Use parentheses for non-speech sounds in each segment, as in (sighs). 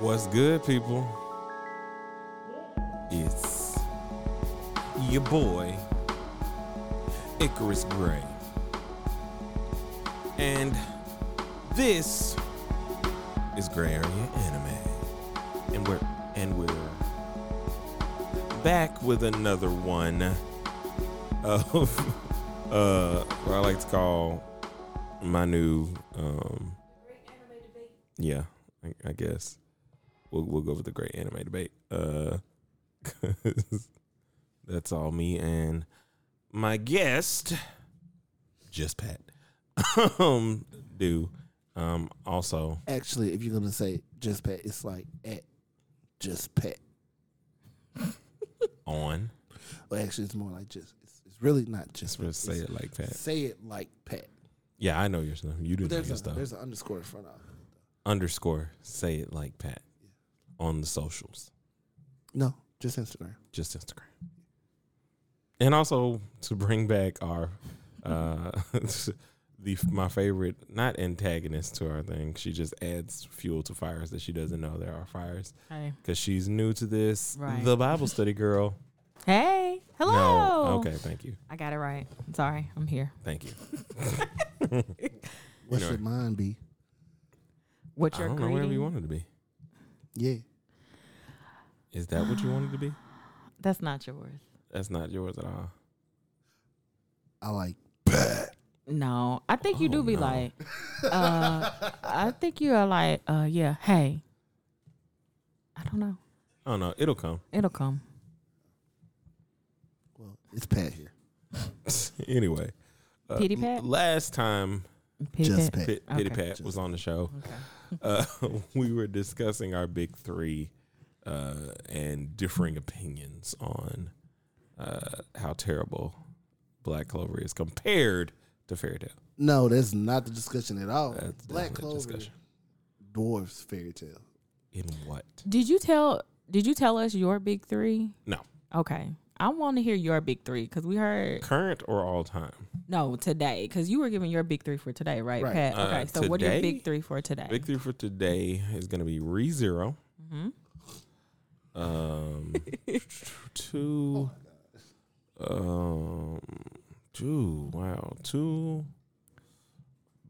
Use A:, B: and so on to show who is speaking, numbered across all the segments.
A: What's good, people? It's your boy, Icarus Gray. And this is Gray Area Anime. And we're and we're back with another one of (laughs) uh what I like to call my new um yeah, I, I guess we'll we'll go with the great anime debate. Uh, (laughs) that's all me and my guest, just Pat. um, do um also
B: Actually, if you're gonna say just pet, it's like at just pet. (laughs)
A: on.
B: Well, actually, it's more like just. It's, it's really not
A: Just say it like Pat.
B: Say it like pet.
A: Yeah, I know your stuff. You do know
B: there's
A: your
B: a,
A: stuff.
B: there's an underscore in front of. it.
A: Underscore. Say it like Pat on the socials.
B: No, just Instagram.
A: just Instagram. And also to bring back our uh (laughs) the my favorite not antagonist to our thing. She just adds fuel to fires that she doesn't know there are fires
C: Hey.
A: because she's new to this.
C: Right.
A: The Bible study girl.
C: Hey. Hello.
A: No. Okay. Thank you.
C: I got it right. Sorry, I'm here.
A: Thank you.
B: What
A: know-
B: should mine be?
C: What's
A: I
C: your
A: don't know whatever you
C: greeting?
A: wanted to be.
B: Yeah.
A: Is that what you wanted to be? (gasps)
C: That's not yours.
A: That's not yours at all.
B: I like. Pat.
C: No, I think you
A: Oh,
C: do be
A: no.
C: like. Uh, I think you are like. Uh, yeah. Hey. I don't know.
A: Oh no, it'll come.
C: It'll come.
B: Well, it's Pat here. (laughs)
A: anyway. Uh,
C: Pity Pat?
A: Last time
C: Pity
B: Just
C: pat.
B: Pat.
A: Pit, Pity
C: Okay.
A: Pat was on the show.
C: Okay. (laughs)
A: uh, (laughs) we were discussing our big three uh, and differing opinions on uh, how terrible Black Clover is compared to Fairy Tail.
B: No, that's not the discussion at all.
A: That's
B: Black Clover
A: discussion.
B: dwarfs Fairy Tail.
A: In what?
C: Did you tell? Did you tell us your big three?
A: No,
C: Okay. I want to hear your big three because we heard
A: current or all time?
C: no today because you were giving your big three for today, right,
B: Right.
C: Pat?
A: Uh,
C: Okay. so what are your big three for today?
A: Big three for today is going to be ReZero.
C: hmm
A: Um, two. Um, two. Wow, two.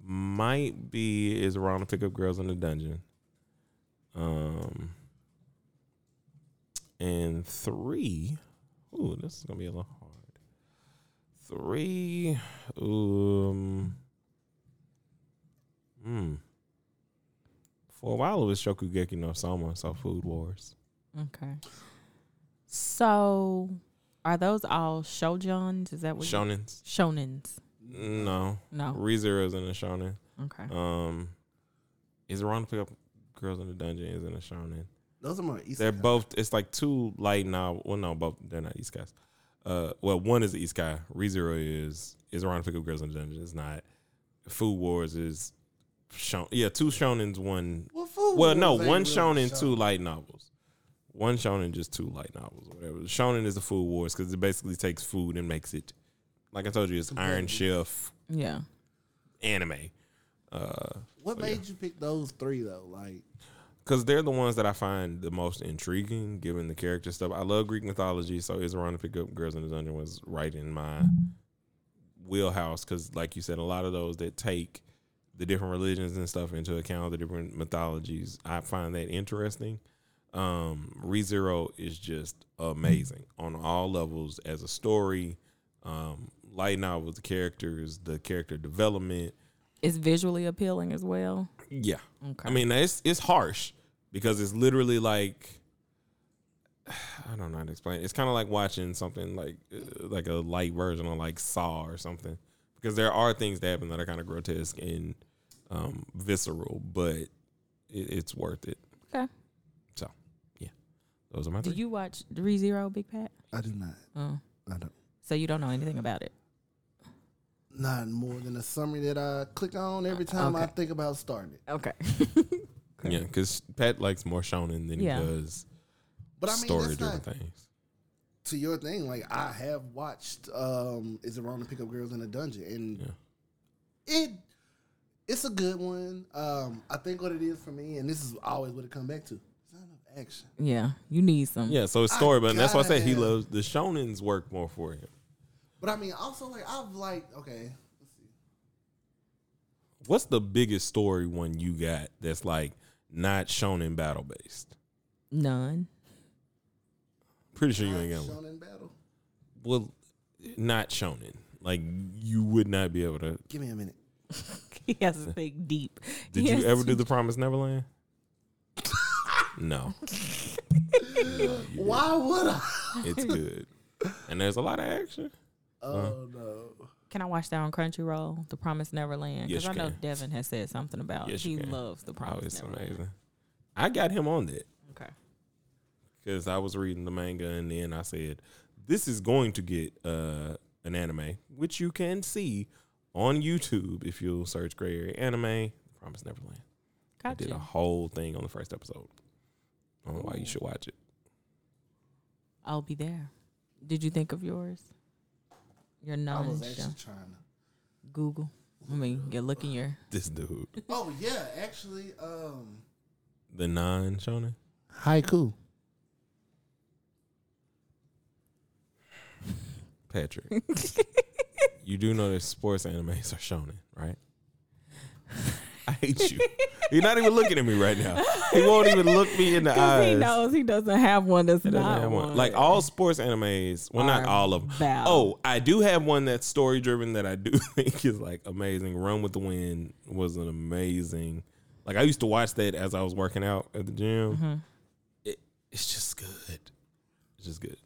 A: Might be is it wrong to pick up girls in the dungeon. Um, and three. Ooh, this is gonna be a little hard. Three. Um. Hmm. For a while, it was Shokugeki no Soma, so Food Wars.
C: Okay. So, are those all shoujons? Is that what? you-
A: Shonens.
C: Shonens.
A: No.
C: No.
A: ReZero is in a shonen.
C: Okay.
A: Um, is it wrong to pick up girls in the dungeon is in a shonen.
B: Those are my East.
A: They're both. It's like two light novel. Well, no, both they're not isekais. Uh, well, one is the isekai. ReZero is is it wrong to pick up girls in the dungeon. It's not. Food Wars is shown. Yeah, two shonens. One.
B: Well, Food
A: Well, no,
B: Wars ain't
A: one
B: really
A: shonen,
B: shonen.
A: two light novels. One shonen, just two light novels, or whatever. Shonen is the Food Wars because it basically takes food and makes it. Like I told you, it's Iron Chef
C: yeah.
A: anime. Uh,
B: What
A: So, yeah.
B: made you pick those three though? Like,
A: because they're the ones that I find the most intriguing, given the character stuff. I love Greek mythology, so is it wrong to pick up Girls in the Dungeon was right in my wheelhouse. Because, like you said, a lot of those that take the different religions and stuff into account, the different mythologies, I find that interesting. Um, ReZero is just amazing on all levels as a story. Um, light novel, the characters, the character development.
C: It's visually appealing as well.
A: Yeah,
C: Okay.
A: I mean, it's it's harsh because it's literally like (sighs) I don't know how to explain. It. It's kind of like watching something like uh, like a light version of like Saw or something because there are things that happen that are kind of grotesque and um, visceral, but it, it's worth it.
C: Okay.
A: So, those are my
C: Do
A: three.
C: you watch ReZero, Big Pat?
B: I do not.
C: Oh.
B: I don't.
C: So you don't know anything about it.
B: Not more than a summary that I click on every time I think about starting it.
C: Okay. (laughs)
A: yeah, because Pat likes more shonen than
C: Yeah.
A: he does
B: But I mean,
A: story
B: that's
A: driven
B: not
A: things.
B: to your thing. Like I have watched. um Is it wrong to pick up girls in a dungeon? And
A: Yeah.
B: it it's a good one. Um, I think what it is for me, and this is always what it come back to: action.
C: Yeah, you need some.
A: Yeah, so it's story, but that's why I
B: gotta
A: say he loves the shonens work more for him.
B: But I mean, also like I've like okay, let's see.
A: What's the biggest story one you got that's like not shonen battle based?
C: None.
A: Pretty sure you ain't got one.
B: Shonen battle.
A: Well, not shonen. Like you would not be able to.
B: Give me a minute. (laughs)
C: He has to think deep.
A: Did
C: He
A: you ever
C: to-
A: do the Promise Neverland? No, (laughs)
B: Why would I?
A: it's good, and there's a lot of action.
B: Oh no.
C: Can I watch that on Crunchyroll? The Promised Neverland.
A: Yes,
C: Because
A: you
C: I know
A: can.
C: Devin has said something about
A: Yes,
C: he
A: you can.
C: loves the
A: Oh,
C: Promised
A: it's
C: Neverland.
A: amazing. I got him on that
C: Okay.
A: because I was reading the manga, and then I said, "This is going to get uh, an anime, which you can see on YouTube if you'll search Gray Area Anime." Promised Neverland. I did a
C: Gotcha.
A: whole thing on the first episode on why you should watch it.
C: I'll be there. Did you think of yours? Your
B: I was
C: non
B: actually trying to.
C: Google. I mean, you look in your. (laughs)
A: This dude,
B: Oh yeah, actually, um,
A: the non shonen.
B: Haikyu.
A: Patrick, (laughs) you do know that sports animes are shonen, right? (laughs) I hate you. You're not even looking at me right now. He won't even look me in the
C: eyes. he knows he doesn't have one that's
A: He doesn't
C: not
A: have
C: one.
A: one. Like all sports animes, well, not all of them.
C: bad.
A: Oh, I do have one that's story driven that I do (laughs) think is like amazing. Run with the Wind was an amazing. Like I used to watch that as I was working out at the gym.
C: Mm-hmm.
A: It, it's just good. It's just good.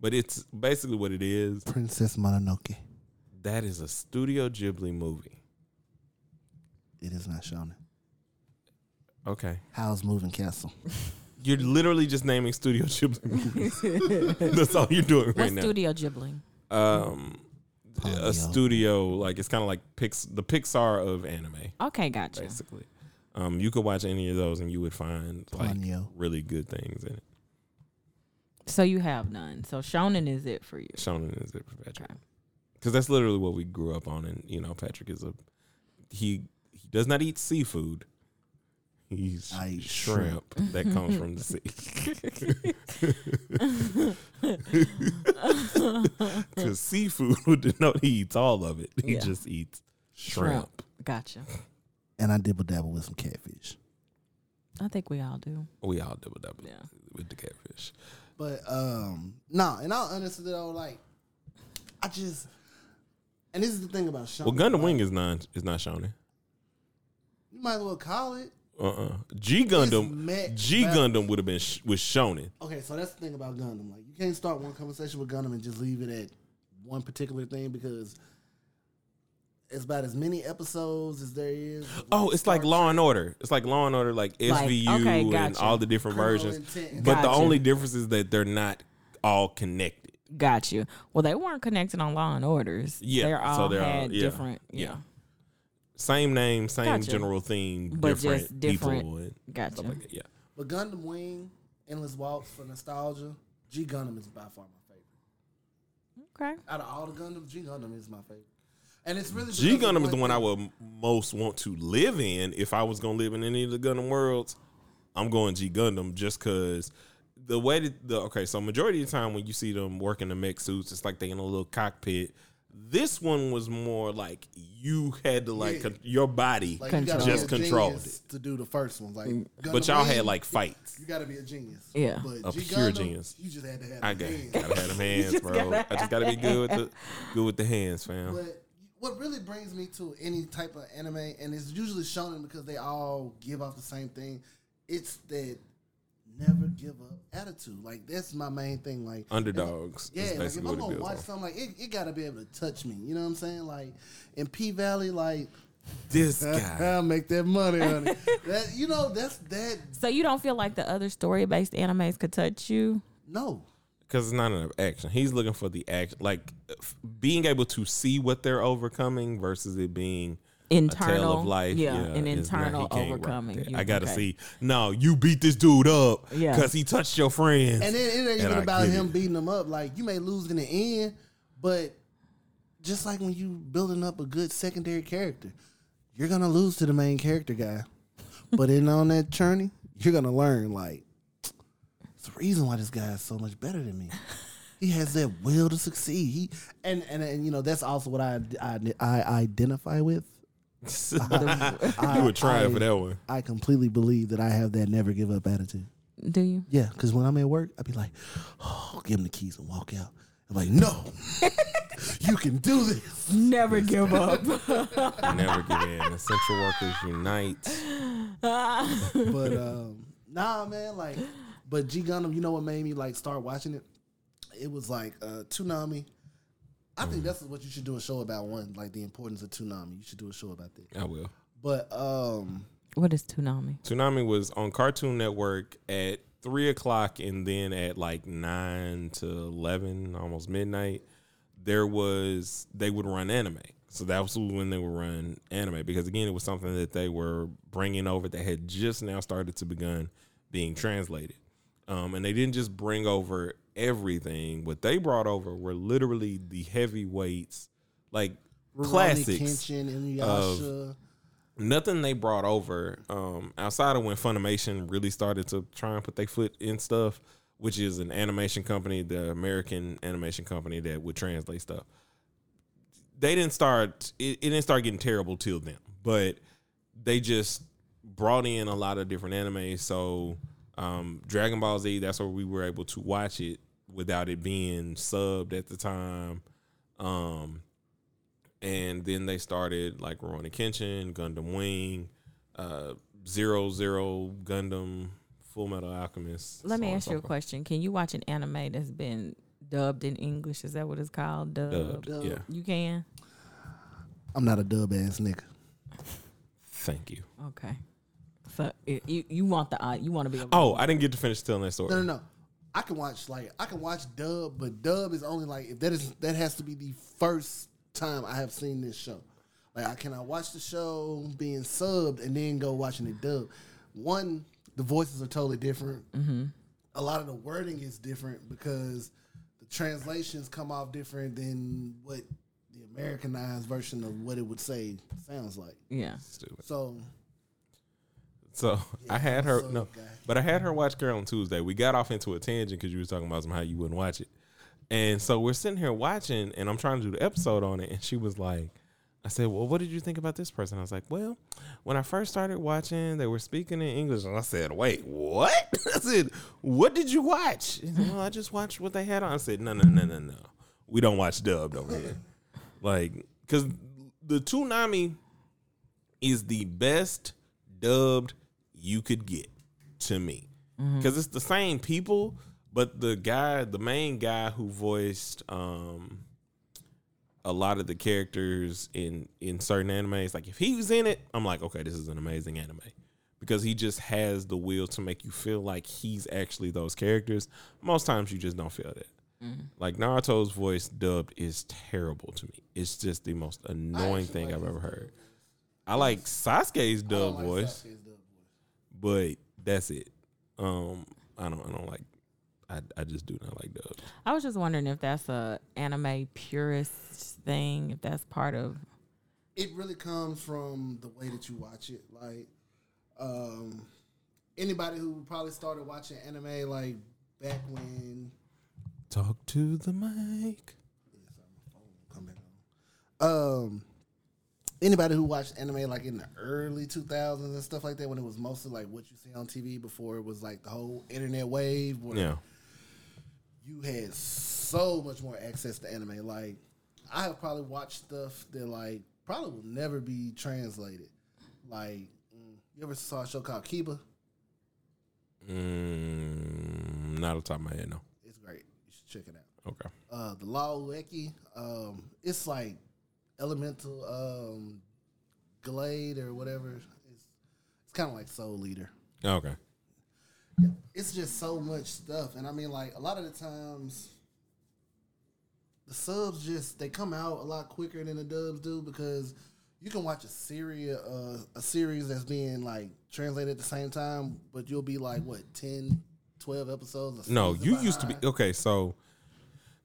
A: But it's basically what it is.
B: Princess Mononoke.
A: That is a Studio Ghibli movie.
B: It is not shonen.
A: Okay.
B: Howl's Moving Castle? (laughs)
A: You're literally just naming Studio Ghibli movies. (laughs) That's all you're doing right
C: What's
A: now.
C: Studio Ghibli?
A: um, a studio like it's kind of like Pix, the Pixar of anime,
C: Okay, gotcha.
A: basically. Um, you could watch any of those and you would find like
B: Ponyo.
A: really good things in it.
C: So you have none. So Shonen is it for you.
A: Shonen is it for Patrick?
C: Okay.
A: Because that's literally what we grew up on, and you know, Patrick is a he. He does not eat seafood. He's
B: I eat
A: shrimp, that comes from the sea. (laughs) Because seafood (laughs) would denote he eats all of it. He
C: Yeah.
A: just eats shrimp.
C: Gotcha.
B: And I dibble dabble with some catfish.
C: I think we all do.
A: We all double double
C: Yeah.
A: with the catfish.
B: But um no, and all honesty though, like I just and this is the thing about shonen.
A: Well, Gundam
B: like,
A: Wing is not is not shonen.
B: You might as well call it.
A: Uh uh G Gundam G Gundam would have been sh- was shonen.
B: Okay, so that's the thing about Gundam. Like you can't start one conversation with Gundam and just leave it at one particular thing because it's about as many episodes as there is.
A: Oh, it's like Law and Order. It's like Law and Order, like SVU
C: okay,
A: and all the different
B: Criminal
A: versions.
B: Intent and-
A: But the only difference is that they're not all connected.
C: Got you. Well, they weren't connected on Law and Orders.
A: Yeah,
C: they all
A: so they're all-
C: had
A: yeah,
C: different.
A: yeah.
C: Yeah,
A: Same name, same
C: Gotcha.
A: general theme,
C: But
A: different,
C: just different-
A: people and
C: gotcha.
A: like that. Yeah.
B: But Gundam Wing, Endless Waltz for nostalgia, G Gundam is by far my favorite.
C: Okay.
B: Out of all the Gundams, G Gundam is my favorite. And it's really
A: G Gundam is the one I would most want to live in. If I was gonna live in any of the Gundam worlds, I'm going G Gundam just because the way that the okay. So majority of the time when you see them working the mech suits, it's like they in a little cockpit. This one was more like you had to like
B: Yeah.
A: con- your body
B: Like, you gotta
C: Control.
B: be
A: just
B: a
A: controlled
B: genius to do the first one. Like,
A: But
B: Gundam
A: y'all
B: Wing,
A: had like fights.
B: you got to be a genius.
C: Yeah.
B: but
A: A
B: G
A: pure
B: Gundam,
A: genius.
B: You just had to have.
A: I
B: the
A: got
B: hands.
A: gotta have them (laughs) hands, bro. I just gotta be good with the good with the hands, fam.
B: But what really brings me to any type of anime, and it's usually shonen because they all give off the same thing. It's that never give up attitude. Like that's my main thing. Like
A: Underdogs.
B: Yeah, like if I'm gonna watch
A: on.
B: something, like it, it gotta be able to touch me. You know what I'm saying? Like in P Valley, like
A: This (laughs) guy.
B: I'll make that money, honey. that you know, that's that.
C: So you don't feel like the other story based animes could touch you?
B: No,
A: because it's not enough action. He's looking for the action, like f- being able to see what they're overcoming versus it being
C: Internal,
A: a tale of life.
C: yeah, an internal
A: can't
C: overcoming.
A: that.
C: You-
A: I gotta
C: okay.
A: see. No, you beat this dude up
C: Yeah.
A: because he touched your friends.
B: and then it ain't
A: And
B: even
A: I
B: about him
A: it.
B: beating them up. Like you may lose in the end, but just like when you building up a good secondary character, you're gonna lose to the main character guy. but in on that journey, you're gonna learn like it's the reason why this guy is so much better than me. He has that will to succeed. He and and, and you know that's also what I I, I identify with. (laughs) (laughs)
A: you were trying
B: I-
A: for that one.
B: I completely believe that I have that never give up attitude.
C: Do you?
B: Yeah, because when I'm at work, I'd be like, oh, give him the keys and walk out. I'm like, no, (laughs) you can do this.
C: Never give up.
A: Never give in. Essential workers unite.
B: But um, nah, man, like, but G Gundam, you know what made me like start watching it? It was like uh, Toonami. I think that's what you should do a show about. One, like the importance of Toonami. You should do a show about that.
A: I will.
B: But um,
C: what is Toonami?
A: Tsunami was on Cartoon Network at three o'clock, and then at like nine to eleven, almost midnight, there was they would run anime. So that was when they would run anime because again, it was something that they were bringing over that had just now started to begun being translated. Um, and they didn't just bring over everything. What they brought over were literally the heavyweights, like classics
B: Kenshin,
A: of- nothing they brought over um, outside of when Funimation really started to try and put their foot in stuff, which is an animation company, the American animation company that would translate stuff. They didn't start. It, it didn't start getting terrible till then, but they just brought in a lot of different anime. So um, Dragon Ball Z, that's where we were able to watch it without it being subbed at the time. Um, and then they started like Rurouni Kenshin, Gundam Wing, uh, Zero Zero Gundam, Full Metal Alchemist.
C: Let
A: so
C: me
A: on and
C: ask
A: so
C: you a question. Can you watch an anime that's been dubbed in English? Is that what it's called? Dubbed.
A: Dubbed, yeah.
C: You can.
B: I'm not a dub ass nigga.
A: Thank you.
C: Okay. So you you want the uh, you want to be able
A: Oh, I didn't get to finish telling that story.
B: No, no, no. I can watch like I can watch dub, but dub is only like if that is that has to be the first time I have seen this show. Like I cannot watch the show being subbed and then go watching it dub. One, the voices are totally different. Mm-hmm. A lot of the wording is different because the translations come off different than what the Americanized version of what it would say sounds like.
C: yeah.
A: Stupid.
B: So
A: So I had her
B: so
A: no,
B: guy.
A: but I had her watch Girl on Tuesday. We got off into a tangent because you was talking about some how you wouldn't watch it, and so we're sitting here watching, and I'm trying to do the episode on it, and she was like, "I said, well, what did you think about this person?" I was like, "Well, when I first started watching, they were speaking in English," and I said, "Wait, what?" (laughs) I said, "What did you watch?" And, well, I just watched what they had on. I said, "No, no, no, no, no, we don't watch dubbed over here, (laughs) like, because the Toonami." is the best dubbed you could get to me. Because it's the same people but the guy the main guy who voiced um a lot of the characters in in certain animes like if he was in it i'm like okay this is an amazing anime. Because he just has the will to make you feel like he's actually those characters. Most times you just don't feel that. Like naruto's voice dubbed is terrible to me. It's just the most annoying thing
B: like
A: i've ever heard. I like Sasuke's
B: I
A: dub
B: don't like
A: voice,
B: Sasuke's dub voice.
A: But that's it. Um, I don't, I don't like. I, I just do not like dubs.
C: I was just wondering if that's a anime purist thing. If that's part of.
B: it really comes from the way that you watch it. Like, um, anybody who probably started watching anime like back when
A: Talk to the mic.
B: come back on. Um, anybody who watched anime like in the early two thousands and stuff like that, when it was mostly like what you see on TV before it was like the whole internet wave, where
A: Yeah,
B: you had so much more access to anime. Like, I have probably watched stuff that like probably will never be translated. Like, you ever saw a show called Kiba?
A: mm, not off the top of my head. No.
B: It's great. You should check it out.
A: Okay.
B: Uh, the Law Ueki, um, it's like elemental um, Glade or whatever. It's it's kind of like Soul Leader.
A: Okay.
B: It's just so much stuff, and I mean, like a lot of the times, the subs just they come out a lot quicker than the dubs do because you can watch a series uh, a series that's being like translated at the same time, but you'll be like what 10, 12 episodes.
A: No, you used to be okay. So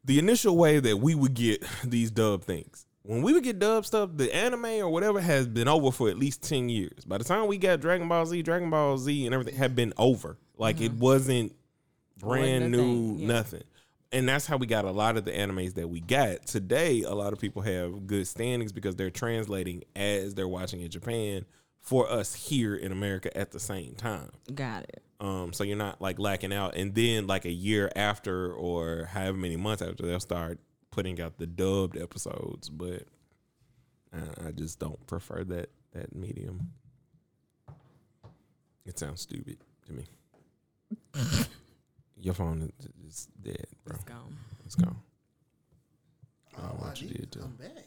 A: the initial way that we would get these dub things when we would get dub stuff, the anime or whatever has been over for at least ten years. By the time we got Dragon Ball Z, Dragon Ball Z, and everything had been over. Like it wasn't brand new,
C: yeah.
A: nothing. And that's how we got a lot of the animes that we got. Today, a lot of people have good standings because they're translating as they're watching in Japan for us here in America at the same time.
C: Got it.
A: Um, so you're not like lacking out. And then like a year after or however many months after, they'll start putting out the dubbed episodes. But uh, I just don't prefer that that medium. It sounds stupid to me. (laughs) Your phone is is dead, bro.
C: Let's go.
A: Let's go. I
B: Oh, I
A: what you
B: need
A: did
B: to
A: to
B: come back.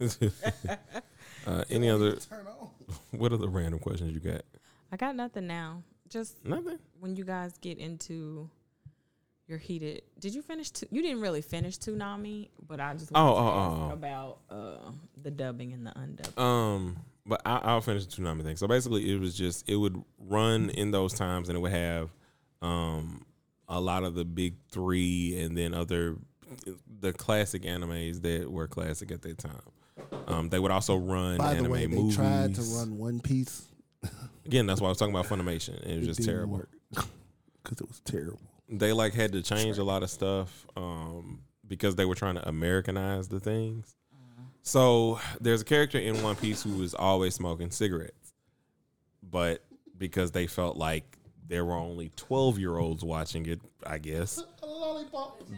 B: (laughs)
A: uh, any other?
B: Turn on. (laughs)
A: What other random questions you got?
C: I got nothing now. Just
A: Nothing.
C: when you guys get into your heated, did you finish? Tu- you didn't really finish Toonami, but I just wanted
A: Oh,
C: to
A: oh,
C: ask
A: oh, oh.
C: about uh, the dubbing and the undubbing.
A: Um, but I, I'll finish the Toonami thing. So basically, it was just it would run in those times, and it would have um a lot of the big three, and then other the classic animes that were classic at that time. Um, they would also run
B: By the
A: anime
B: way, they
A: movies.
B: tried to run One Piece.
A: Again, that's why I was talking about Funimation. It was
B: It
A: just terrible.
B: because (laughs) it was terrible.
A: They like had to change a lot of stuff um, because they were trying to Americanize the things. So there's a character in One Piece who was always smoking cigarettes, but because they felt like there were only 12 year olds watching it, I guess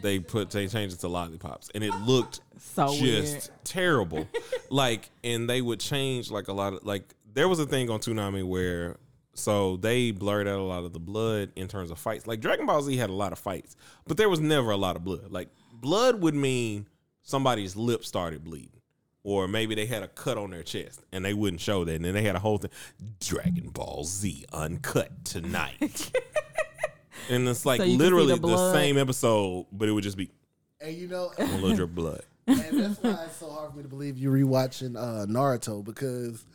A: they put they changed it to lollipops, and it looked (laughs)
C: So
A: just
C: weird.
A: terrible. (laughs) like, and they would change like a lot of like there was a thing on Toonami where so they blurred out a lot of the blood in terms of fights. Like Dragon Ball Z had a lot of fights, but there was never a lot of blood. Like blood would mean somebody's lip started bleeding. Or maybe they had a cut on their chest and they wouldn't show that. And then they had a whole thing Dragon Ball Z uncut tonight. (laughs) and it's like
C: So you can see
A: literally
C: the
A: the, same episode, but it would just be
B: And you know,
A: a little drip of blood. (laughs)
B: and that's why it's so hard for me to believe you rewatching uh, Naruto because.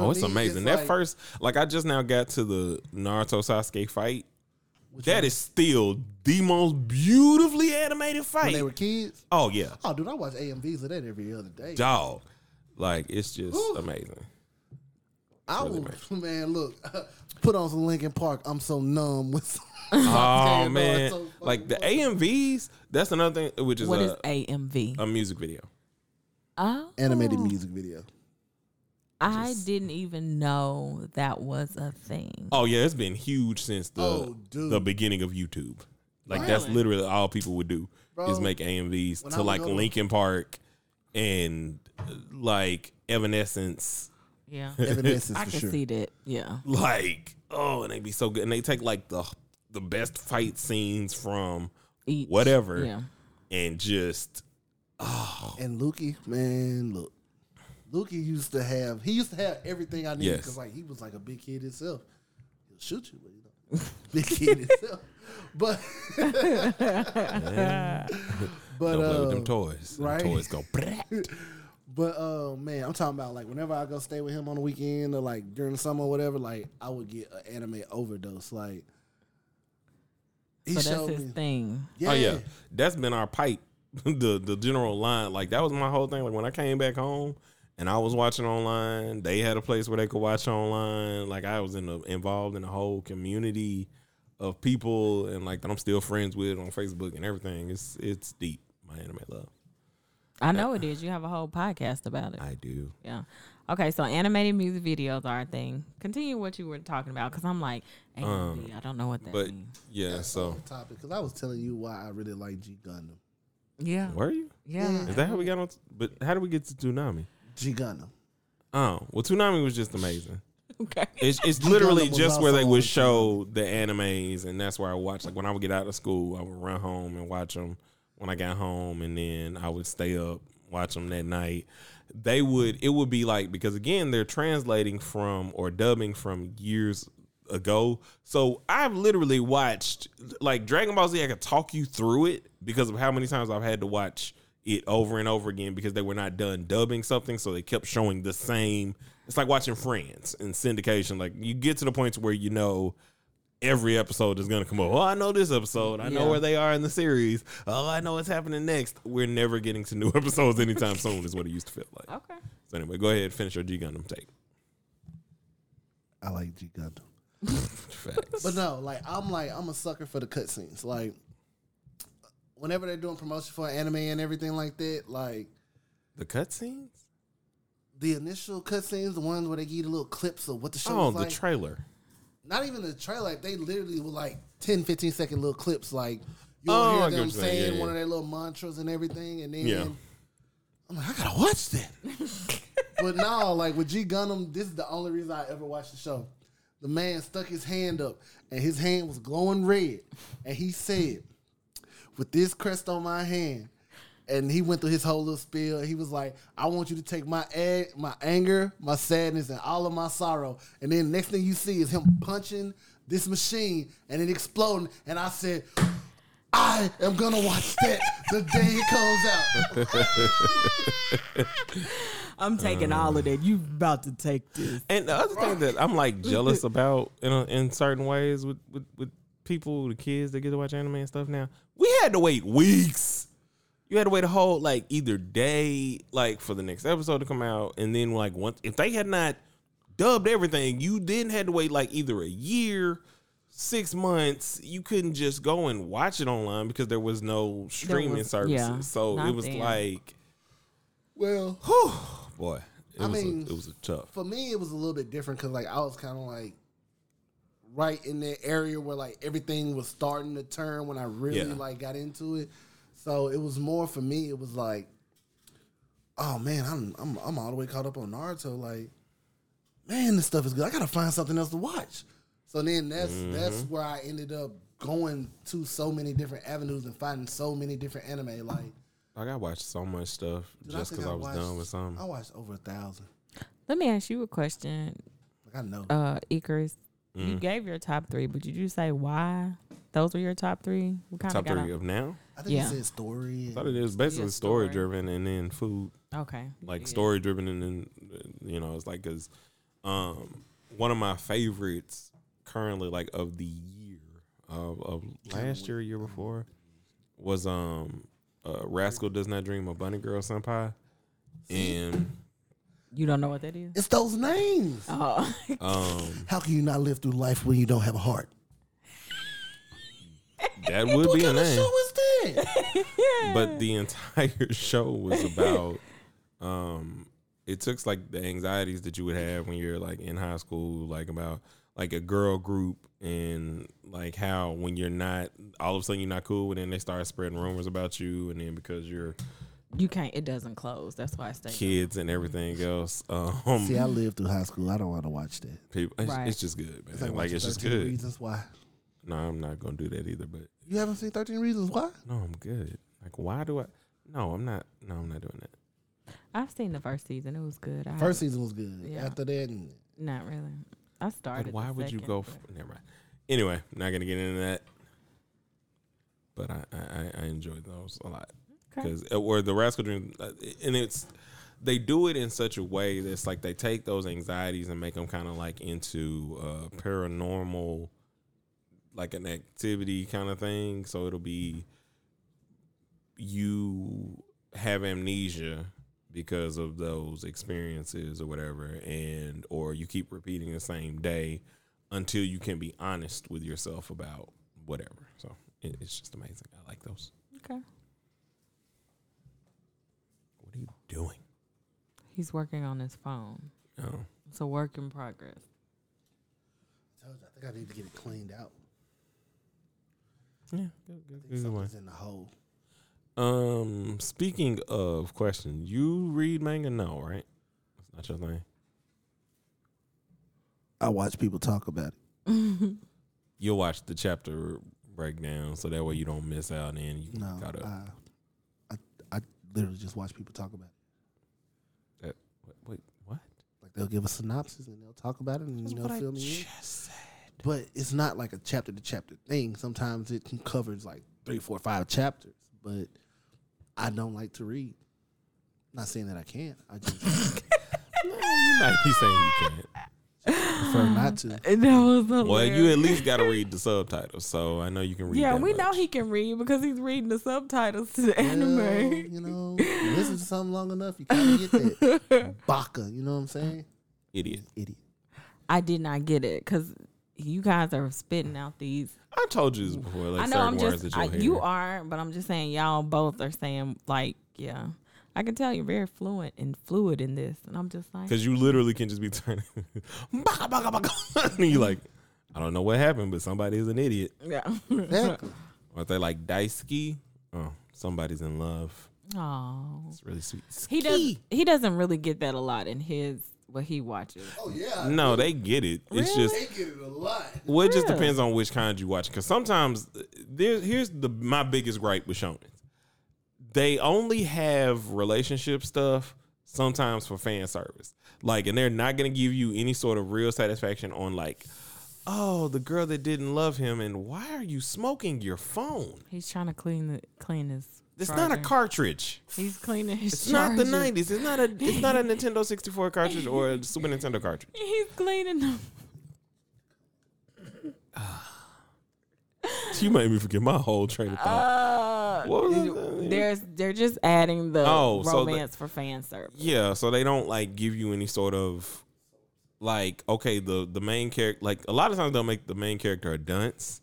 B: For
A: Oh, it's
B: me,
A: amazing. that
B: like-
A: first, like, I just now got to the Naruto Sasuke fight. That is still the most beautifully animated
B: when
A: fight.
B: they were kids.
A: oh yeah,
B: Oh, dude, I watch AMVs of that every other day.
A: dog. Like it's just
B: Whew.
A: amazing.
B: I
A: really
B: will, (laughs) man. Look, (laughs) put on some Linkin Park. I'm so numb with. Some (laughs)
A: Oh man,
B: so
A: like the. AMVs. That's another thing, which is,
C: What
A: a,
C: is AMV?
A: a music video.
C: oh,
B: animated music video.
C: I didn't even know that was a thing.
A: Oh yeah, it's been huge since the
B: Oh,
A: the beginning of YouTube. Like that's literally all people would do is make AMVs
B: when I
A: to like
B: go
A: Linkin Park and uh, like Evanescence.
C: Yeah, (laughs)
B: Evanescence
C: I
B: for
C: can
B: sure.
C: see that. Yeah,
A: Like oh, and they'd be so good, and they take like the the best fight scenes from
C: Each.
A: whatever
C: Yeah,
A: and just oh
B: And Lukey, man, look, Lukey used to have. He used to have everything I needed
A: Yes.
B: because like he was like a big kid himself. He'll shoot you, but you (laughs) know, big kid himself. But (laughs) but
A: don't play with
B: uh,
A: them toys. Them
B: right.
A: toys go. (laughs)
B: But uh man, I'm talking about like whenever I go stay with him on the weekend or like during the summer or whatever, like I would get an anime overdose. Like he
C: so that's
B: showed
C: his
B: me.
C: thing.
B: Yeah.
A: Oh yeah, that's been our pipe. the the general line, like that was my whole thing. Like when I came back home and I was watching online, they had a place where they could watch online. Like I was in the, involved in a whole community of people and like that I'm still friends with on Facebook and everything. It's it's deep. My anime love.
C: I know it is. You have a whole podcast about it.
A: I do.
C: Yeah. Okay, so animated music videos are a thing. Continue what you were talking about because I'm like, AMV, um, I don't know what that
A: But
C: means.
A: yeah, so
B: Off topic because I was telling you why I really like G Gundam.
C: Yeah.
A: were you?
C: Yeah.
A: Is that how we got on? But how did we get to Toonami?
B: G Gundam.
A: Oh, well, Toonami was just amazing.
C: Okay.
A: It's it's literally just where they would show the animes, and that's where I watched. Like when I would get out of school, I would run home and watch them. When I got home, and then I would stay up watch them that night. They would it would be like because again they're translating from or dubbing from years ago. So I've literally watched like Dragon Ball Z. I could talk you through it because of how many times I've had to watch it over and over again because they were not done dubbing something, so they kept showing the same. It's like watching Friends in syndication. Like you get to the points where you know every episode is gonna come up. Oh, I know this episode. I know where they are in the series. Oh, I know what's happening next. We're never getting to new (laughs) episodes anytime soon. Is what it used to feel like.
C: Okay.
A: So anyway, go ahead, finish your G Gundam take.
B: I like G Gundam. (laughs)
A: Facts.
B: But no, like I'm like I'm a sucker for the cutscenes. Like whenever they're doing promotion for anime and everything like that, like
A: the cutscenes.
B: the initial cutscenes, the ones where they give you the little clips of what the show
A: Oh, the
B: like.
A: trailer.
B: not even the trailer, like they literally were like 10, 15 second little clips, like you'll
A: Oh,
B: hear them
A: saying.
B: saying
A: Yeah,
B: one of their little mantras and everything, and then
A: Yeah.
B: I'm like, I gotta watch that. (laughs) but no, like with G Gundam, this is the only reason I ever watched the show. The man stuck his hand up, and his hand was glowing red, and he said, "With this crest on my hand." And he went through his whole little spiel. He was like, "I want you to take my a- my anger, my sadness, and all of my sorrow." And then next thing you see is him punching this machine and it exploding. And I said, "I am gonna watch that the day it comes out." (laughs)
C: I'm taking all of that. You about to take this.
A: And the other thing that I'm like jealous about in a, in certain ways with, with with people, the kids that get to watch anime and stuff now, we had to wait weeks. You had to wait a whole like either day like for the next episode to come out, and then like once if they had not dubbed everything, you then had to wait like either a year, six months. You couldn't just go and watch it online because there was no streaming
C: was-
A: services.
C: yeah,
A: so it was
C: then.
A: like,
B: well,
A: whew, boy, it
B: I
A: was
B: mean,
A: a, it was a tough.
B: for me, it was a little bit different because like I was kind of like right in that area where like everything was starting to turn when I really
A: Yeah.
B: like got into it. So it was more for me. It was like, oh man, I'm I'm I'm all the way caught up on Naruto. Like, man, this stuff is good. I gotta find something else to watch. So then that's that's where I ended up going to so many different avenues and finding so many different anime. Like,
A: Like I watched so much stuff
B: dude,
A: just because I, was
B: watched-
A: done with some.
B: I watched over a thousand.
C: Let me ask you a question,
B: Like I know.
C: uh, Icarus. You
A: Mm.
C: gave your top three, but did you say why those were your top three? We kind of
A: Top
C: got
A: three of now.
B: I think
C: yeah.
B: it said story.
A: I thought it was basically
C: Yeah,
A: story
C: story.
A: driven and then food,
C: okay.
A: like
C: Yeah.
A: story driven and then you know it's like because um one of my favorites currently like of the year of, of last year year before was um uh, Rascal Does Not Dream of Bunny Girl Senpai and
C: You don't know what that is?
B: It's those names.
C: Oh, (laughs)
A: um
B: How can you not live through life when you don't have a heart?
A: that would
B: What
A: be a
B: kind of
A: name.
B: show is that? (laughs)
A: but the entire (laughs) show was about um it took like the anxieties that you would have when you're like in high school like about like a girl group and like how when you're not all of a sudden you're not cool and then they start spreading rumors about you and then because you're
C: you can't. It doesn't close. That's why I stay.
A: kids and everything else um
B: See, I lived through high school. I don't want to watch that.
A: people it's,
C: Right.
A: it's just good man
B: It's
A: like,
B: watching
A: it's just
B: 13
A: good
B: Reasons why.
A: no i'm not gonna do that either but
B: You haven't seen Thirteen Reasons Why?
A: no i'm good like why do i no i'm not no i'm not doing that
C: I've seen the first season. It was good. I
B: First season was good.
C: Yeah.
B: After that, mm,
C: not really. I started.
A: But why
C: the
A: would you
C: second,
A: go?
C: but-
A: For, never mind. Anyway, not gonna get into that. But I I, I enjoyed those a lot
C: Okay.
A: because or the Rascal Dream, uh, and it's they do it in such a way that's like they take those anxieties and make them kind of like into uh, paranormal, like an activity kind of thing. So it'll be you have amnesia because of those experiences or whatever and or you keep repeating the same day until you can be honest with yourself about whatever so it's just amazing i like those
C: Okay.
A: what are you doing
C: He's working on his phone.
A: oh
C: It's a work in progress.
B: I told you, I think I need to get it cleaned out.
A: yeah good, good,
B: I think
A: good one.
B: something's in the hole.
A: um speaking of questions you read manga no right that's not your thing
B: I watch people talk about it. (laughs)
A: you'll watch the chapter breakdown so that way you don't miss out and you
B: No,
A: got up
B: I, I, I literally just watch people talk about it.
A: That wait, wait what
B: Like they'll give a synopsis and they'll talk about it and
A: That's
B: you know
A: what I
B: fill me in.
A: said.
B: But it's not like a chapter to chapter thing. Sometimes it covers like three, four, five chapters. But I don't like to read. Not saying that I can't. I just (laughs)
A: you might be saying you can't
B: Prefer not to.
C: And (laughs) That was hilarious.
A: Well, you at least got to read the subtitles, so I know you can read.
C: Yeah,
A: that
C: we know he can read because he's reading the subtitles to the
B: Well,
C: anime.
B: you know, you (laughs) listen to something long enough, you kind of get that (laughs) baka. You know what I'm saying?
A: idiot.
B: Idiot.
C: I did not get it because you guys are spitting out these.
A: I told you this before. Like
C: I know I'm just I,
A: you'll hear.
C: you are, but I'm just saying y'all both are saying like yeah. I can tell you're very fluent and fluid in this, and I'm just like
A: Because you literally can just be turning, (laughs) baka, baka, baka. (laughs) and you're like, I don't know what happened, but somebody is an idiot.
C: yeah.
B: Exactly.
A: Or they like daisuki, oh, somebody's in love.
C: Oh,
A: It's really sweet.
C: he does. He doesn't really get that a lot in his what he watches.
B: Oh yeah.
A: No, they get it. It's just they
B: get it a lot.
A: well, it just depends on which kind you watch. Because sometimes uh, there, here's the my biggest gripe with shonen. They only have relationship stuff sometimes for fan service. Like, and they're not gonna give you any sort of real satisfaction on like, oh, the girl that didn't love him, and why are you smoking your phone?
C: He's trying to clean the clean his.
A: It's not a cartridge.
C: He's cleaning his.
A: It's not the '90s. It's not a. It's not a Nintendo 64 (laughs) cartridge or a Super Nintendo cartridge.
C: He's cleaning them. (sighs)
A: You made me forget my whole train of thought.
C: Uh,
A: What was it?
C: there's they're just adding the
A: Oh, so the-
C: romance for fan service.
A: Yeah, so they don't like give you any sort of like okay, the the main character like a lot of times they'll make the main character a dunce.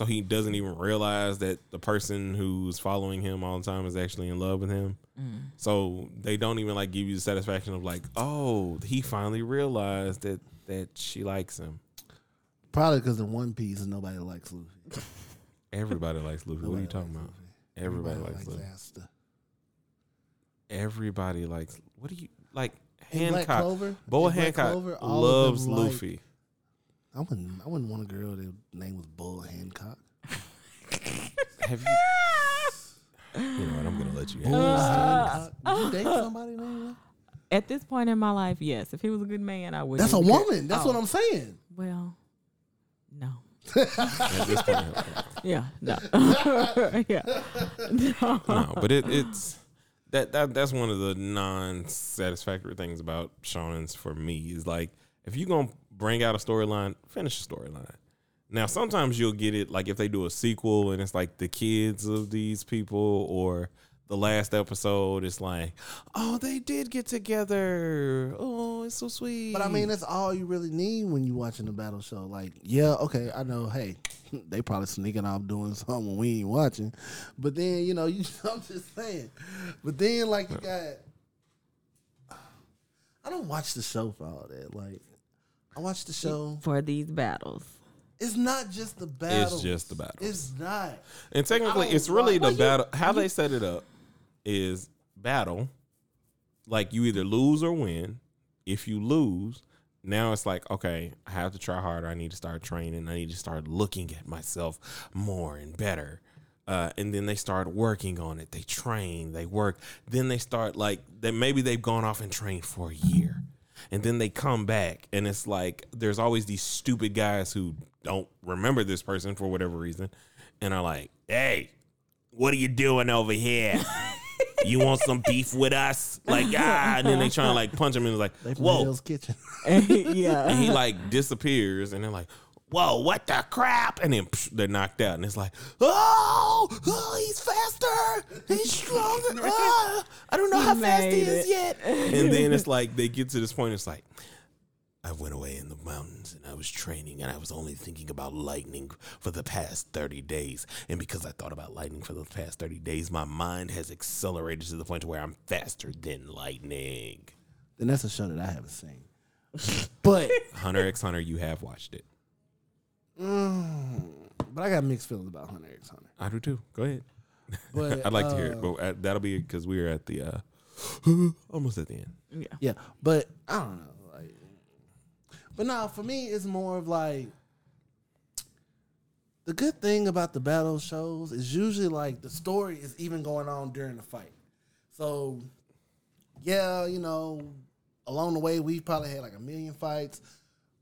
A: So he doesn't even realize that the person who's following him all the time is actually in love with him. Mm. So they don't even like give you the satisfaction of like, oh, he finally realized that that she likes him.
B: Probably because in One Piece nobody likes Luffy. (laughs)
A: Everybody likes Luffy. What are you talking about?
B: Luffy.
A: Everybody likes Luffy.
B: Asta.
A: Everybody likes. What do you like?
B: In Black
A: Hancock.
B: Clover,
A: Boa Hancock
B: Clover,
A: loves
B: them like-
A: Luffy.
B: I wouldn't. I wouldn't want a girl that name was Bull Hancock.
A: Have you? You know what? I'm gonna let you.
B: Bull
A: Have
B: Hancock. Would you date somebody named that?
C: At this point in my life, yes. If he was a good man, I would.
B: That's a woman. That's
C: Oh,
B: what I'm saying.
C: Well, no. (laughs)
A: at this point.
C: Yeah, no. (laughs) yeah. No.
A: No, but it, it's that that that's one of the non-satisfactory things about shonens for me is like if you're gonna bring out a storyline, finish the storyline. Now sometimes you'll get it like if they do a sequel and it's like the kids of these people or the last episode it's like oh they did get together oh it's so sweet
B: But I mean, that's all you really need when you're watching a battle show. Like, yeah, okay, I know. Hey, (laughs) they probably sneaking off doing something when we ain't watching. But then, you know, (laughs) you. I'm just saying. But then, like, you got. I don't watch the show for all that. Like, I watch the show.
C: For these battles.
B: It's not just the battle.
A: it's just the battle
B: It's not.
A: And technically, it's really the
B: Well, you-
A: battle. How they set it up is battle. Like you either lose or win. If you lose, now it's like okay, I have to try harder. I need to start training. I need to start looking at myself more and better. Uh, and then they start working on it. They train. They work. Then they start like that. Maybe they've gone off and trained for a year, and then they come back, and it's like there's always these stupid guys who don't remember this person for whatever reason, and are like, "Hey, what are you doing over here? (laughs) you want some beef with us?" Like ah, and then they try to like punch him, and it's like, "Whoa!"
B: Hell's Kitchen. (laughs)
C: yeah.
A: and he like disappears, and they're like, "Whoa, what the crap?" And then psh, they're knocked out, and it's like, "Oh, oh he's faster, he's stronger. (laughs) Ah, I don't know
C: He
A: how fast he
C: made
A: is
C: it.
A: yet." (laughs) And then it's like they get to this point, it's like. I went away in the mountains and I was training and I was only thinking about lightning for the past 30 days. And because I thought about lightning for the past 30 days, my mind has accelerated to the point where I'm faster than lightning.
B: Then that's a show that I haven't seen. (laughs) But
A: Hunter x Hunter, you have watched it.
B: Mm, but I got mixed feelings about Hunter X Hunter.
A: I do too. Go ahead.
B: But (laughs)
A: I'd like to hear it,
B: uh,
A: but uh, that'll be because we are at the uh, (gasps) almost at the end.
C: yeah.
B: Yeah, but I don't know. Like, but now for me, it's more of like the good thing about the battle shows is usually like the story is even going on during the fight. So, yeah, you know, along the way we probably had like a million fights.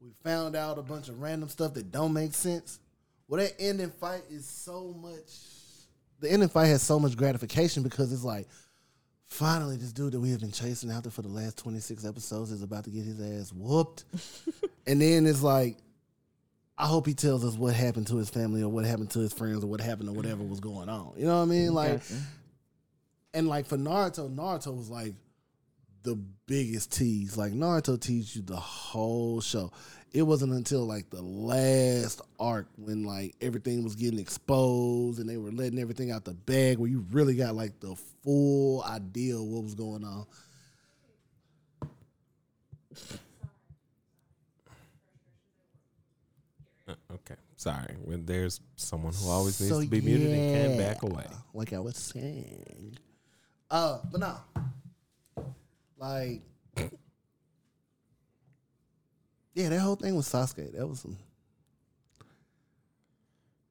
B: We found out a bunch of random stuff that don't make sense. Well, that ending fight is so much. The ending fight has so much gratification because it's like, finally, this dude that we have been chasing after for the last 26 episodes is about to get his ass whooped. (laughs) and then it's like, I hope he tells us what happened to his family or what happened to his friends or what happened or whatever was going on. You know what I mean? Like,
C: Gotcha.
B: and like for Naruto, Naruto was like the biggest tease. Like Naruto teased you the whole show. It wasn't until like the last arc when like everything was getting exposed and they were letting everything out the bag where you really got like the full idea of what was going on.
A: Uh, Okay, sorry. When there's someone who always needs
B: So,
A: to be muted and can't back away.
B: Like I was saying. Uh, but no. Like Yeah, that whole thing with Sasuke. That was some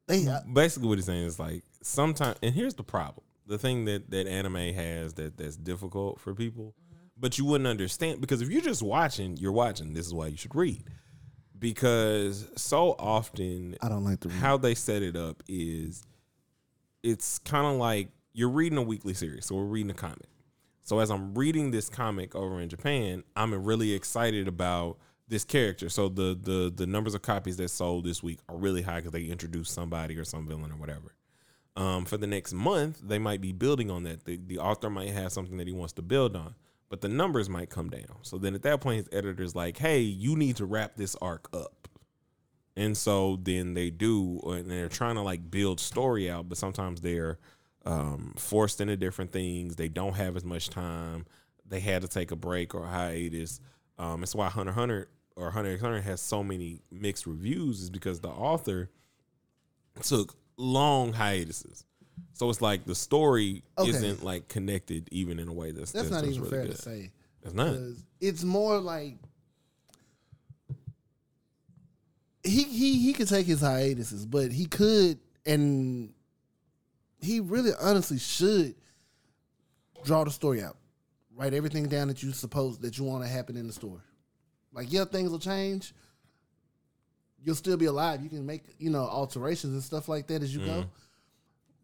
B: they
A: Basically, what he's saying is like sometimes, and here's the problem: the thing that that anime has that that's difficult for people, but you wouldn't understand because if you're just watching, you're watching. This is why you should read, because so often
B: I don't like the
A: how they set it up is it's kind of like you're reading a weekly series. So we're reading a comic. So as I'm reading this comic over in Japan, I'm really excited about this character. So the the the numbers of copies that sold this week are really high because they introduced somebody or some villain or whatever. Um, for the next month, they might be building on that. The, the author might have something that he wants to build on, but the numbers might come down. So then at that point, his editor's like, "Hey, you need to wrap this arc up." And so then they do, and they're trying to like build story out, but sometimes they're um, forced into different things. They don't have as much time. They had to take a break or a hiatus. Um, it's why Hunter Hunter or Hunter x Hunter has so many mixed reviews is because the author took long hiatuses. So it's like the story
B: Okay.
A: isn't like connected even in a way that's
B: that's not even
A: really
B: fair
A: good.
B: to say.
A: It's not.
B: It's more like he he he could take his hiatuses, but he could and he really honestly should draw the story out. Write everything down that you suppose that you want to happen in the story. Like yeah, things will change. You'll still be alive. You can make, you know, alterations and stuff like that as you go. Mm-hmm.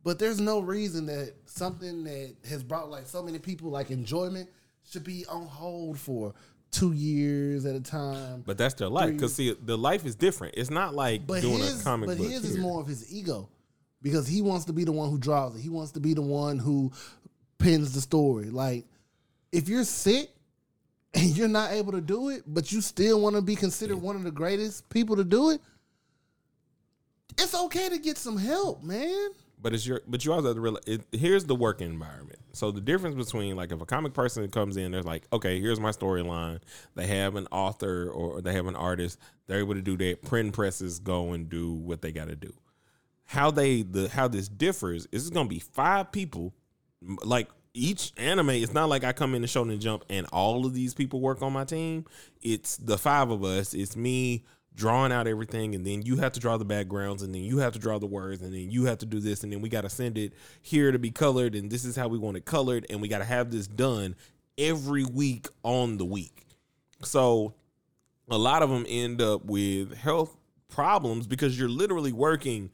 B: But there's no reason that something that has brought like so many people like enjoyment should be on hold for two years at a time.
A: But that's their life. Because see, the life is different. It's not like
B: But
A: doing
B: his,
A: a comic
B: but
A: book.
B: his is more of his ego because he wants to be the one who draws it. He wants to be the one who pins the story. Like if you're sick (laughs) and you're not able to do it, but you still want to be considered one of the greatest people to do it, it's okay to get some help, man.
A: But it's your, but you also have to realize. It, here's the work environment. So the difference between like if a comic person comes in, they're like, okay, here's my storyline. They have an author or they have an artist. They're able to do that. Print presses go and do what they got to do. How they the how this differs is it's gonna be five people, like each anime. It's not like I come in the Shonen Jump and all of these people work on my team. It's the five of us. It's me drawing out everything and then you have to draw the backgrounds and then you have to draw the words and then you have to do this and then we got to send it here to be colored and this is how we want it colored and we got to have this done every week on the week so a lot of them end up with health problems because you're literally working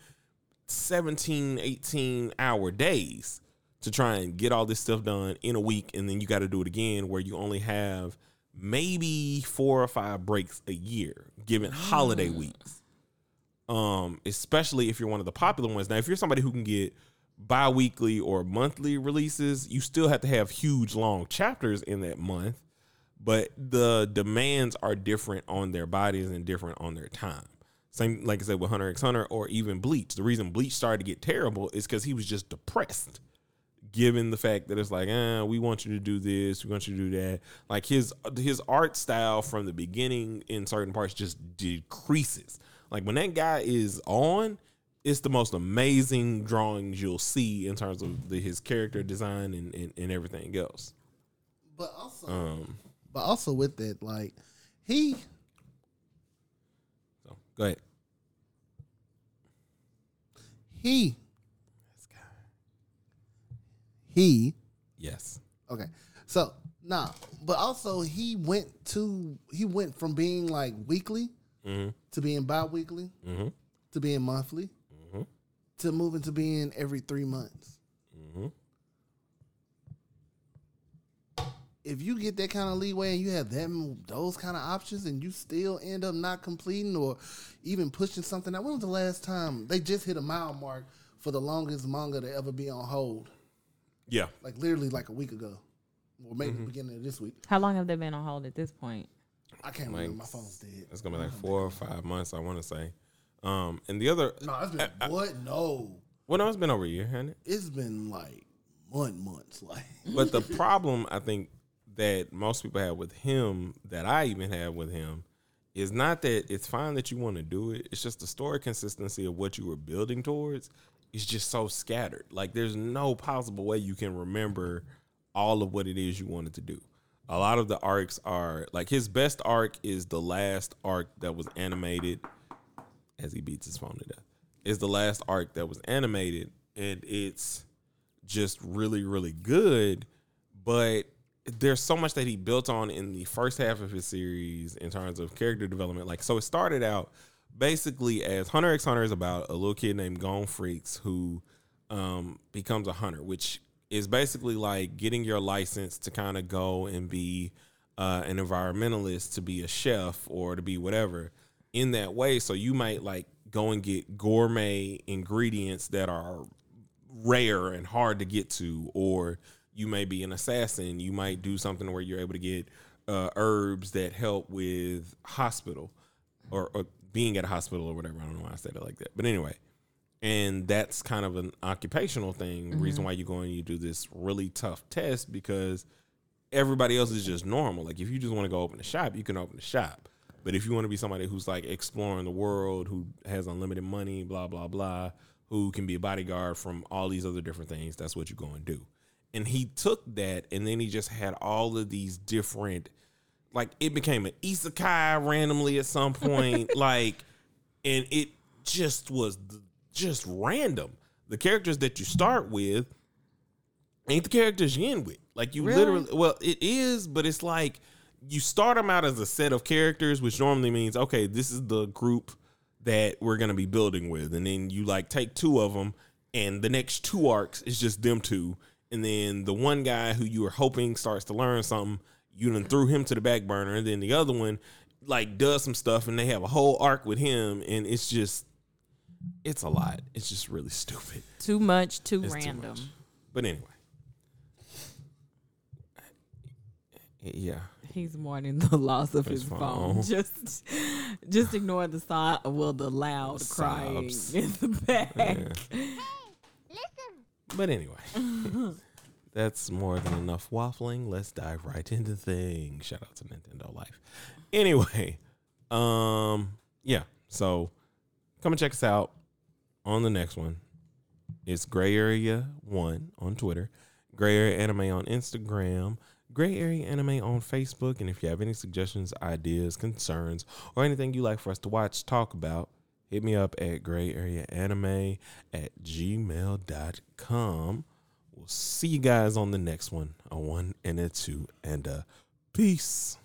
A: 17 18 hour days to try and get all this stuff done in a week and then you got to do it again where you only have maybe four or five breaks a year given holiday weeks. Um especially if you're one of the popular ones. Now if you're somebody who can get bi-weekly or monthly releases you still have to have huge long chapters in that month but the demands are different on their bodies and different on their time same like i said with hunter x hunter or even bleach the reason bleach started to get terrible is because he was just depressed given the fact that it's like, eh, we want you to do this, we want you to do that. Like his his art style from the beginning in certain parts just decreases. Like when that guy is on, it's the most amazing drawings you'll see in terms of the, his character design and, and, and everything else.
B: But also,
A: Um,
B: but also with that, like he
A: go ahead.
B: he he
A: Yes.
B: okay. So nah, but also he went to he went from being like weekly
A: Mm-hmm.
B: to being bi-weekly
A: Mm-hmm.
B: to being monthly
A: Mhm.
B: to moving to being every three months.
A: Mm-hmm.
B: If you get that kind of leeway and you have them those kind of options and you still end up not completing or even pushing something out. When was the last time they just hit a mile mark for the longest manga to ever be on hold?
A: Yeah.
B: Like literally like a week ago. Or maybe
A: Mm-hmm.
B: the beginning of this week.
C: How long have they been on hold at this point?
B: I can't
A: Like,
B: remember. My phone's dead.
A: It's gonna be like four or five months, I wanna say. Um and the other
B: No, it's been what? No.
A: well no, it's been over a year, hasn't it?
B: It's been like month months. Like
A: But the (laughs) problem I think that most people have with him, that I even have with him, is not that it's fine that you want to do it. It's just the story consistency of what you were building towards is just so scattered. Like there's no possible way you can remember all of what it is you wanted to do. A lot of the arcs are like his best arc is the last arc that was animated as he beats his phone to death. Is the last arc that was animated and it's just really really good but there's so much that he built on in the first half of his series in terms of character development. Like so it started out basically as hunter x hunter is about a little kid named Gon Freecss who um, becomes a hunter which is basically like getting your license to kind of go and be uh, an environmentalist to be a chef or to be whatever in that way. So you might like go and get gourmet ingredients that are rare and hard to get to, or you may be an assassin. You might do something where you're able to get uh, herbs that help with hospital or, or being at a hospital or whatever. I don't know why I said it like that, but anyway. And that's kind of an occupational thing. Reason why you go and you do this really tough test because everybody else is just normal. Like if you just want to go open a shop, you can open a shop. But if you want to be somebody who's like exploring the world, who has unlimited money, blah blah blah, who can be a bodyguard from all these other different things, that's what you go and do. And he took that, and then he just had all of these different, like it became an isekai randomly at some point, (laughs) like, and it just was just random. The characters that you start with ain't the characters you end with. Like you
C: Really?
A: literally, well, it is, but it's like you start them out as a set of characters, which normally means okay, this is the group that we're gonna be building with, and then you like take two of them, and the next two arcs is just them two, and then the one guy who you were hoping starts to learn something, you then threw him to the back burner, and then the other one like does some stuff, and they have a whole arc with him, and it's just. It's a lot. It's just really stupid.
C: Too much, too
A: It's too
C: random.
A: much. But anyway. Yeah.
C: He's mourning the loss of
A: His
C: his,
A: phone.
C: phone. (laughs) Just, just ignore the sigh. Well, the loud crying in the back.
A: Yeah. But anyway. (laughs) That's more than enough waffling. Let's dive right into things. Shout out to Nintendo Life. Anyway, um, yeah. So come and check us out on the next one. It's Gray Area One on Twitter, Gray Area Anime on Instagram, Gray Area Anime on Facebook. And if you have any suggestions, ideas, concerns, or anything you like for us to watch, talk about, hit me up at Gray Area Anime at gmail.com. We'll see you guys on the next one, a one and a two, and a peace.